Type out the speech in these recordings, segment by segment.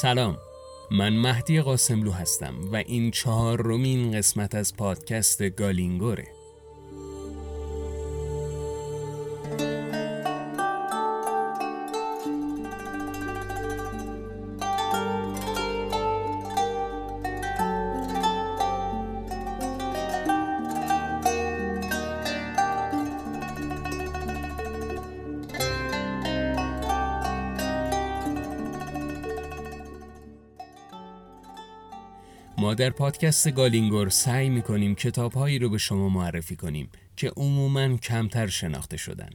سلام. من مهدی قاسملو هستم و این چهار رومین قسمت از پادکست گالینگوره. ما در پادکست گالینگور سعی می‌کنیم کتابهایی رو به شما معرفی کنیم که عموما کمتر شناخته شدن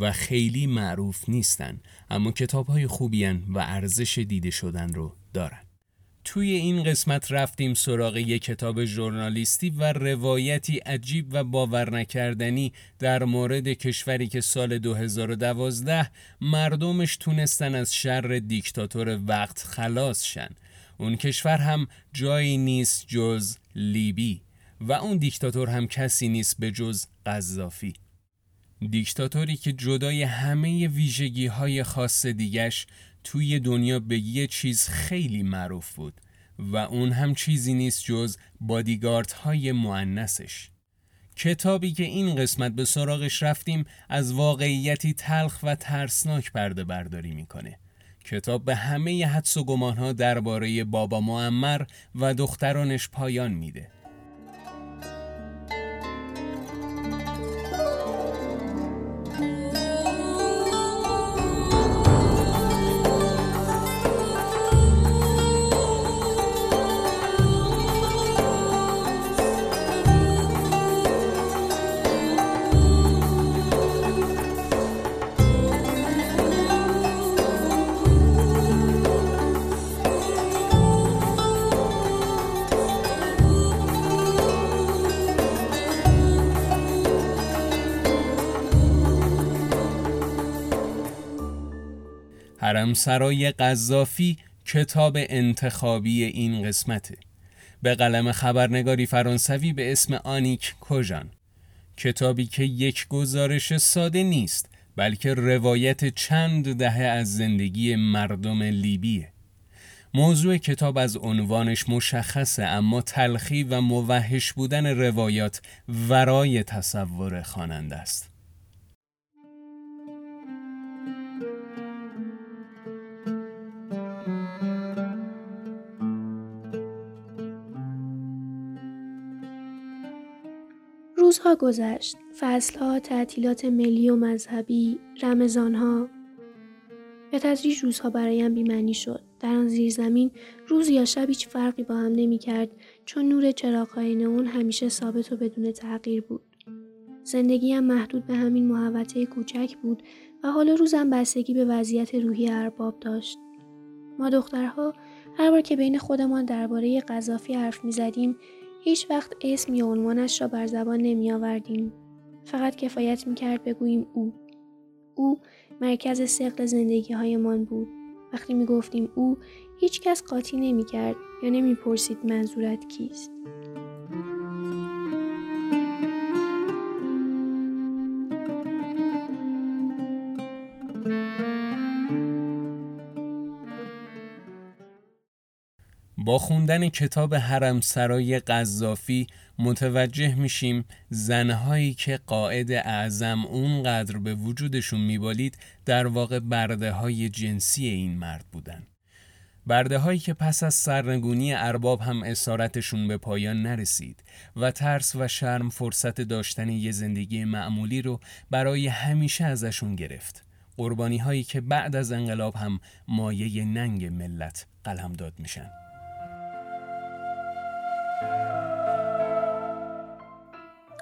و خیلی معروف نیستن اما کتابهای خوبیان و ارزش دیده شدن رو دارن. توی این قسمت رفتیم سراغ یک کتاب ژورنالیستی و روایتی عجیب و باور نکردنی در مورد کشوری که سال 2012 مردمش تونستن از شر دیکتاتور وقت خلاص شن. اون کشور هم جایی نیست جز لیبی و اون دیکتاتور هم کسی نیست به جز قذافی. دیکتاتوری که جدای همه ویژگی های خاص دیگش توی دنیا به یه چیز خیلی معروف بود و اون هم چیزی نیست جز بادیگارد های معنسش کتابی که این قسمت به سراغش رفتیم از واقعیتی تلخ و ترسناک پرده برداری می‌کنه. کتاب به همه حدس و گمانها درباره بابا معمر و دخترانش پایان میده. سرای قذافی کتاب انتخابی این قسمته. به قلم خبرنگاری فرانسوی به اسم آنیک کوژان. کتابی که یک گزارش ساده نیست بلکه روایت چند دهه از زندگی مردم لیبیه. موضوع کتاب از عنوانش مشخصه اما تلخی و موحش بودن روایات ورای تصور خواننده است. روزها گذشت. فصلها، تعطیلات ملی و مذهبی، رمضانها. به تدریج روزها برایم بیمنی شد. در آن زیر زمین روز یا شب هیچ فرقی با هم نمی کرد چون نور چراغهای نئون همیشه ثابت و بدون تغییر بود. زندگیم محدود به همین محوطه کوچک بود و حالا روزم بستگی به وضعیت روحی ارباب داشت. ما دخترها هر بار که بین خودمان درباره قذافی حرف می‌زدیم هیچ وقت اسم یا عنوانش را بر زبان نمی آوردیم. فقط کفایت می کرد بگوییم او. او مرکز سقل زندگی هایمان بود. وقتی می گفتیم او هیچ کس قاطی نمی کرد یا نمی پرسید منظورت کیست. با خوندن کتاب حرم سرای قذافی متوجه میشیم زنهایی که قاعد اعظم اونقدر به وجودشون میبالید در واقع برده های جنسی این مرد بودن. برده هایی که پس از سرنگونی ارباب هم اسارتشون به پایان نرسید و ترس و شرم فرصت داشتن یه زندگی معمولی رو برای همیشه ازشون گرفت. قربانی هایی که بعد از انقلاب هم مایه ننگ ملت قلمداد میشن.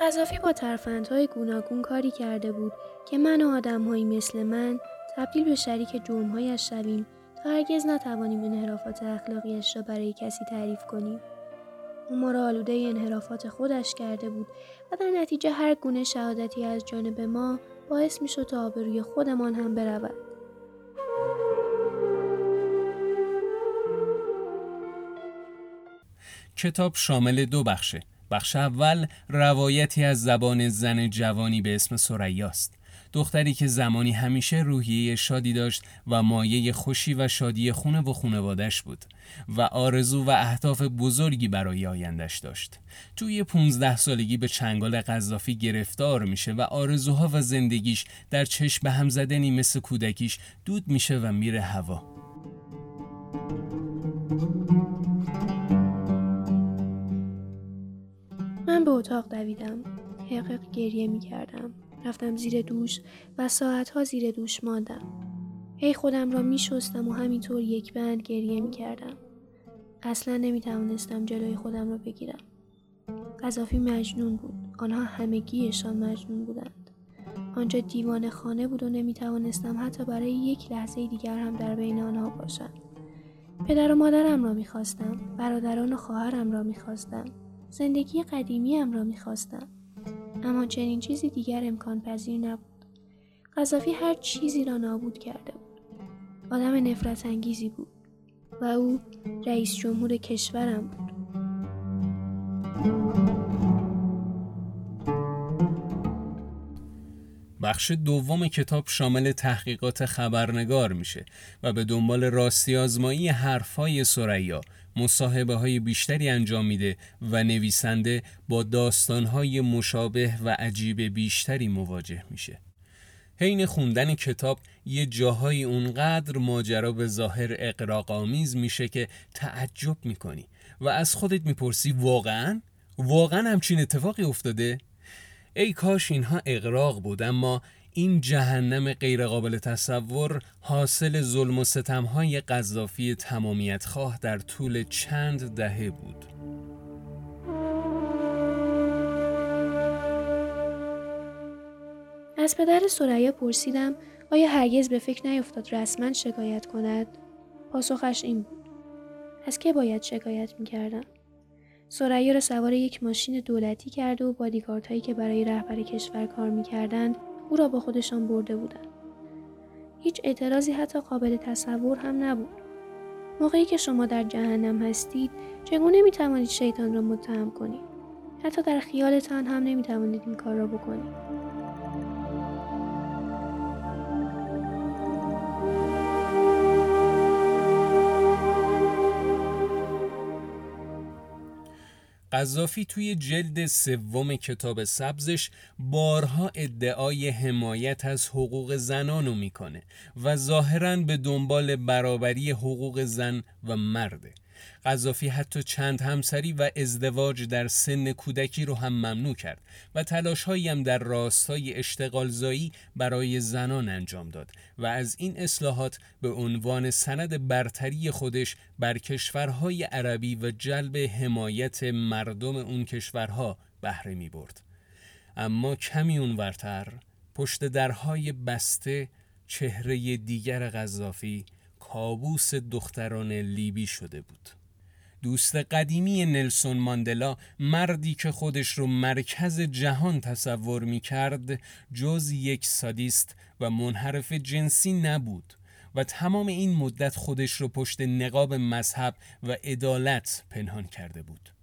قذافی با ترفندهای گوناگون کاری کرده بود که من و آدمهایی مثل من تبدیل به شریک جرمهایش شویم تا هرگز نتوانیم انحرافات اخلاقیش را برای کسی تعریف کنیم. او ما را آلوده انحرافات خودش کرده بود و در نتیجه هر گونه شهادتی از جانب ما باعث می شد تا آبروی خودمان هم برود. کتاب شامل دو بخشه. بخش اول روایتی از زبان زن جوانی به اسم سریاست دختری که زمانی همیشه روحیه شادی داشت و مایه خوشی و شادی خونه و خونوادش بود و آرزو و اهداف بزرگی برای آیندش داشت. توی 15 سالگی به چنگال قذافی گرفتار میشه و آرزوها و زندگیش در چشم به هم زدنی مثل کودکیش دود میشه و میره هوا. اتاق دویدم. حقق گریه می کردم. رفتم زیر دوش و ساعتها زیر دوش ماندم. هی خودم را می شستم و همینطور یک بند گریه می کردم. اصلا نمی توانستم جلوی خودم را بگیرم. قذافی مجنون بود. آنها همگیشان مجنون بودند. آنجا دیوان خانه بود و نمی توانستم حتی برای یک لحظه دیگر هم در بین آنها باشم. پدر و مادرم را می‌خواستم. برادران و خواهرم را می‌خواستم. زندگی قدیمیم را می‌خواستم. اما چنین چیزی دیگر امکان پذیر نبود. قذافی هر چیزی را نابود کرده بود. آدم نفرت انگیزی بود و او رئیس جمهور کشورم بود. بخش دوم کتاب شامل تحقیقات خبرنگار میشه و به دنبال راستی آزمایی حرفهای سریا مصاحبه های بیشتری انجام میده و نویسنده با داستان های مشابه و عجیب بیشتری مواجه میشه. حین خوندن کتاب یه جاهای اونقدر ماجرا به ظاهر اقراق آمیز میشه که تعجب می‌کنی و از خودت می‌پرسی واقعا؟ واقعا همچین اتفاقی افتاده؟ ای کاش اینها اقراق بود اما این جهنم غیرقابل تصور حاصل ظلم و ستمهای قذافی تمامیت خواه در طول چند دهه بود. از پدر سریا پرسیدم آیا هرگز به فکر نیفتاد رسما شکایت کند؟ پاسخش این بود. از که باید شکایت می‌کردم؟ سریا را سوار یک ماشین دولتی کرده و بادیگارد هایی که برای رهبر کشور کار می‌کردند او را با خودشان برده بودند. هیچ اعتراضی حتی قابل تصور هم نبود. موقعی که شما در جهنم هستید چگونه می توانید شیطان را متهم کنید؟ حتی در خیالتان هم نمی توانید این کار را بکنید. قذافی توی جلد سوم کتاب سبزش بارها ادعای حمایت از حقوق زنانو می‌کنه و ظاهرا به دنبال برابری حقوق زن و مرده. قذافی حتی چند همسری و ازدواج در سن کودکی رو هم ممنوع کرد و تلاشهایی هم در راستای اشتغالزایی برای زنان انجام داد و از این اصلاحات به عنوان سند برتری خودش بر کشورهای عربی و جلب حمایت مردم اون کشورها بهره می برد. اما کمی اونورتر پشت درهای بسته چهره دیگر قذافی کابوس دختران لیبی شده بود. دوست قدیمی نلسون ماندلا مردی که خودش رو مرکز جهان تصور می کرد جز یک سادیست و منحرف جنسی نبود و تمام این مدت خودش رو پشت نقاب مذهب و عدالت پنهان کرده بود.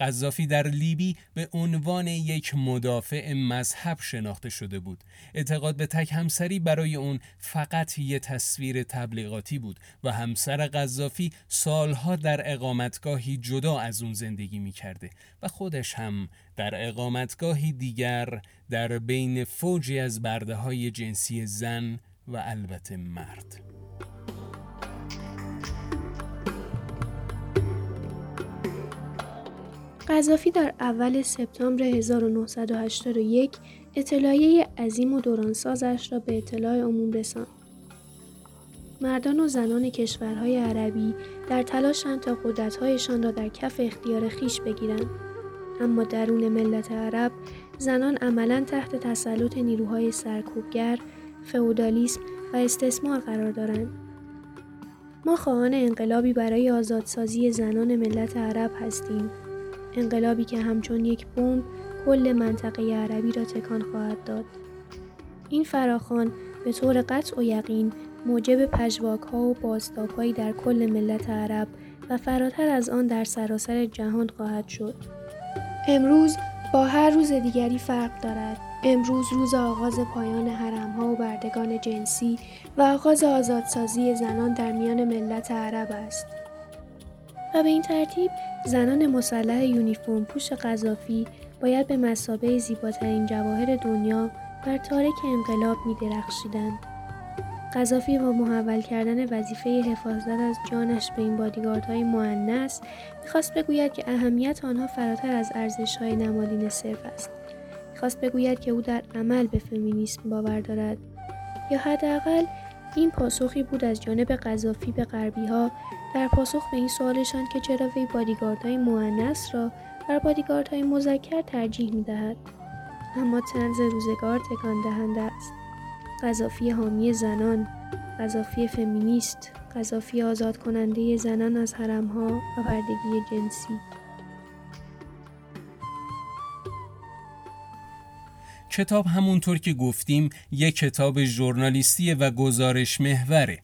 قذافی در لیبی به عنوان یک مدافع مذهب شناخته شده بود. اعتقاد به تک همسری برای اون فقط یه تصویر تبلیغاتی بود و همسر قذافی سالها در اقامتگاهی جدا از اون زندگی می کرده و خودش هم در اقامتگاهی دیگر در بین فوجی از برده های جنسی زن و البته مرد. قذافی در اول سپتامبر 1981 اطلاعیه عظیم و دورانسازش را به اطلاع عموم رساند. مردان و زنان کشورهای عربی در تلاشند تا قدرتهایشان را در کف اختیار خیش بگیرند. اما درون ملت عرب زنان عملا تحت تسلط نیروهای سرکوبگر فئودالیسم و استثمار قرار دارند. ما خواهان انقلابی برای آزادسازی زنان ملت عرب هستیم. انقلابی که همچون یک بمب کل منطقه عربی را تکان خواهد داد. این فراخان به طور قطع و یقین موجب پژواک ها و بازتاب در کل ملت عرب و فراتر از آن در سراسر جهان خواهد شد. امروز با هر روز دیگری فرق دارد. امروز روز آغاز پایان حرمها و بردگان جنسی و آغاز آزادسازی زنان در میان ملت عرب است. و به این ترتیب زنان مسلح یونیفرم پوش قذافی باید به مسابه زیباترین جواهر دنیا بر تارک انقلاب می درخشیدند. قذافی با محول کردن وظیفه حفاظت از جانش به این بادیگاردهای معنس می‌خواست بگوید که اهمیت آنها فراتر از ارزشهای نمادین صرف است می‌خواست بگوید که او در عمل به فمینیسم باور دارد یا حداقل این پاسخی بود از جانب قذافی به غربی ها در پاسخ به این سوالشان که چرا وی بادیگاردهای معنس را بر بادیگاردهای مذکر ترجیح می‌دهد. اما تنز روزگار تکان دهنده است. قذافی حامی زنان قذافی فمینیست قذافی آزاد کننده زنان از حرمها و بردگی جنسی. کتاب همونطور که گفتیم یک کتاب ژورنالیستی و گزارش محوره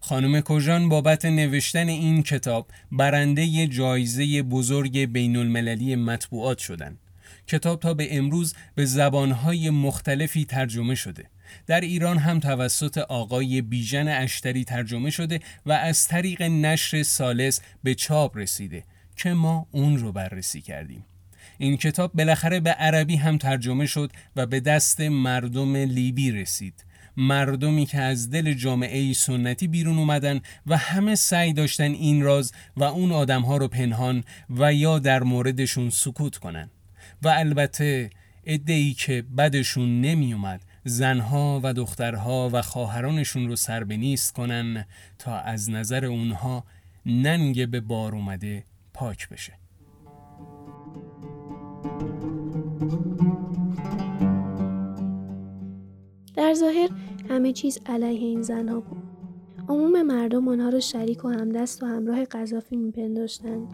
خانم کوژان بابت نوشتن این کتاب برنده جایزه بزرگ بین المللی مطبوعات شدند. کتاب تا به امروز به زبانهای مختلفی ترجمه شده. در ایران هم توسط آقای بیژن اشتری ترجمه شده و از طریق نشر سالس به چاپ رسیده که ما اون رو بررسی کردیم. این کتاب بالاخره به عربی هم ترجمه شد و به دست مردم لیبی رسید. مردمی که از دل جامعه سنتی بیرون اومدن و همه سعی داشتن این راز و اون آدمها رو پنهان و یا در موردشون سکوت کنن و البته ادهی که بدشون نمی اومد زنها و دخترها و خواهرانشون رو سر به نیست کنن تا از نظر اونها ننگ به بار اومده پاک بشه در ظاهر همه چیز علیه این زنها بود. عموم مردم آنها را شریک و همدست و همراه قذافی میپنداشتند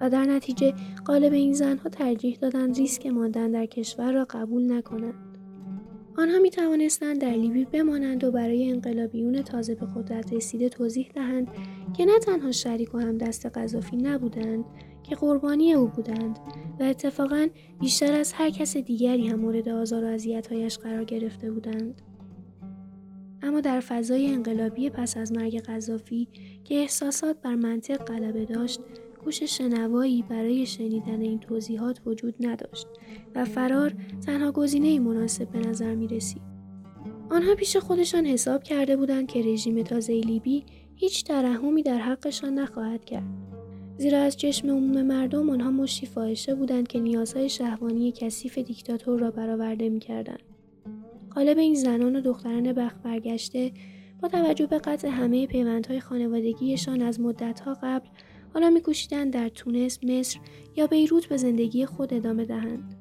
و در نتیجه قالب این زنها ترجیح دادند ریسک ماندن در کشور را قبول نکنند. آنها می توانستند در لیبی بمانند و برای انقلابیون تازه به قدرت رسیده توضیح دهند که نه تنها شریک و هم دست قذافی نبودند که قربانی او بودند و اتفاقا بیشتر از هر کس دیگری هم مورد آزار و اذیتهایش قرار گرفته بودند اما در فضای انقلابی پس از مرگ قذافی که احساسات بر منطق غلبه داشت گوش شنوایی برای شنیدن این توضیحات وجود نداشت و فرار تنها گزینه مناسب به نظر می رسید. آنها پیش خودشان حساب کرده بودند که رژیم تازه لیبی هیچ ترحمی در حقشان نخواهد کرد. زیرا از چشم عموم مردم آنها مشتی فاحشه بودند که نیازهای شهوانی کثیف دیکتاتور را برآورده می‌کردند قالب این زنان و دختران بخت برگشته با توجه به قطع همه پیوندهای خانوادگیشان از مدتها قبل حالا میکوشیدند در تونس، مصر یا بیروت به زندگی خود ادامه دهند.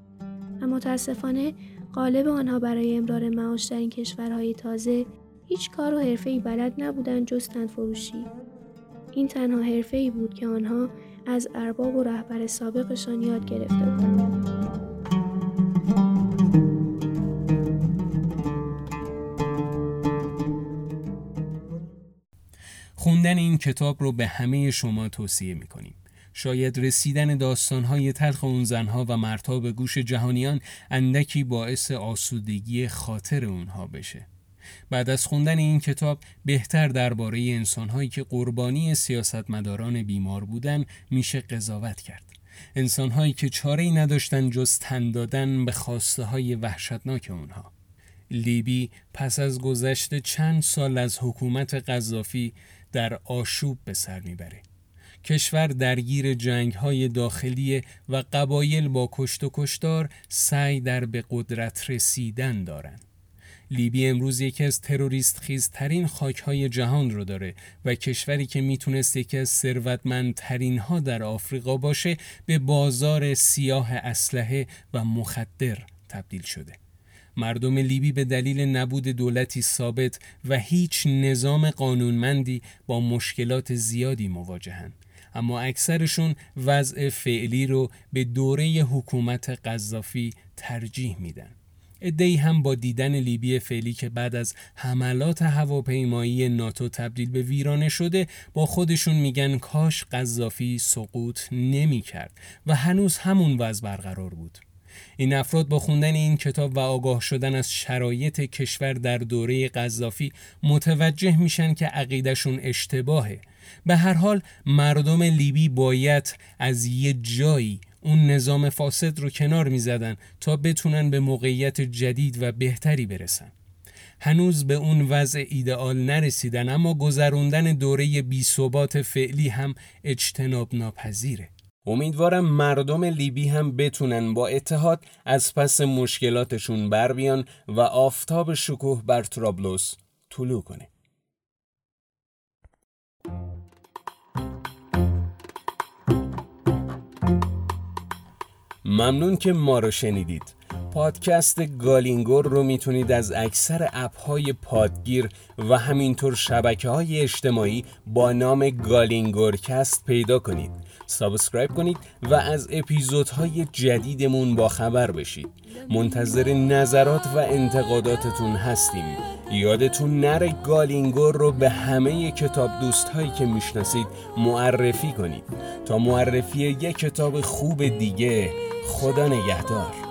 اما متاسفانه قالب آنها برای امرار معاش در این کشورهای تازه هیچ کار و حرفه‌ای بلد نبودند جز فروشی. این تنها حرفه‌ای بود که آنها از ارباب و رهبر سابقشان یاد گرفته بودند. خوندن این کتاب رو به همه شما توصیه می کنیم. شاید رسیدن داستانهای تلخ اون زنها و مردها به گوش جهانیان اندکی باعث آسودگی خاطر اونها بشه. بعد از خوندن این کتاب بهتر درباره انسانهایی که قربانی سیاستمداران بیمار بودن میشه قضاوت کرد. انسانهایی که چاره ای نداشتن جز تن دادن به خواسته های وحشتناک اونها. لیبی پس از گذشت چند سال از حکومت قذافی در آشوب به سر می‌بره. کشور درگیر جنگ های داخلی و قبایل با کشت و کشتار سعی در به قدرت رسیدن دارند. لیبی امروز یکی از تروریست خیزترین خاک های جهان رو داره و کشوری که می‌تونست یکی از ثروتمندترین ها در آفریقا باشه به بازار سیاه اسلحه و مخدر تبدیل شده. مردم لیبی به دلیل نبود دولتی ثابت و هیچ نظام قانونمندی با مشکلات زیادی مواجهند. اما اکثرشون وضع فعلی رو به دوره حکومت قذافی ترجیح میدن. ادهی هم با دیدن لیبی فعلی که بعد از حملات هواپیمایی ناتو تبدیل به ویرانه شده با خودشون میگن کاش قذافی سقوط نمی کرد و هنوز همون وضع برقرار بود. این افراد با خوندن این کتاب و آگاه شدن از شرایط کشور در دوره قذافی متوجه میشن که عقیدشون اشتباهه به هر حال مردم لیبی باید از یه جایی اون نظام فاسد رو کنار می‌زدن تا بتونن به موقعیت جدید و بهتری برسن. هنوز به اون وضع ایدئال نرسیدن اما گذروندن دوره بی فعلی هم اجتناب ناپذیره امیدوارم مردم لیبی هم بتونن با اتحاد از پس مشکلاتشون بر بیان و آفتاب شکوه بر ترابلوس طلوع کنه. ممنون که ما رو شنیدید. پادکست گالینگور رو می‌تونید از اکثر اپ های پادگیر و همینطور شبکه های اجتماعی با نام گالینگورکست پیدا کنید. subscribe کنید و از اپیزودهای جدیدمون با خبر بشید. منتظر نظرات و انتقاداتتون هستیم. یادتون نره گالینگور رو به همه کتاب دوست هایی که می‌شناسید معرفی کنید. تا معرفی یک کتاب خوب دیگه خدا نگهدار.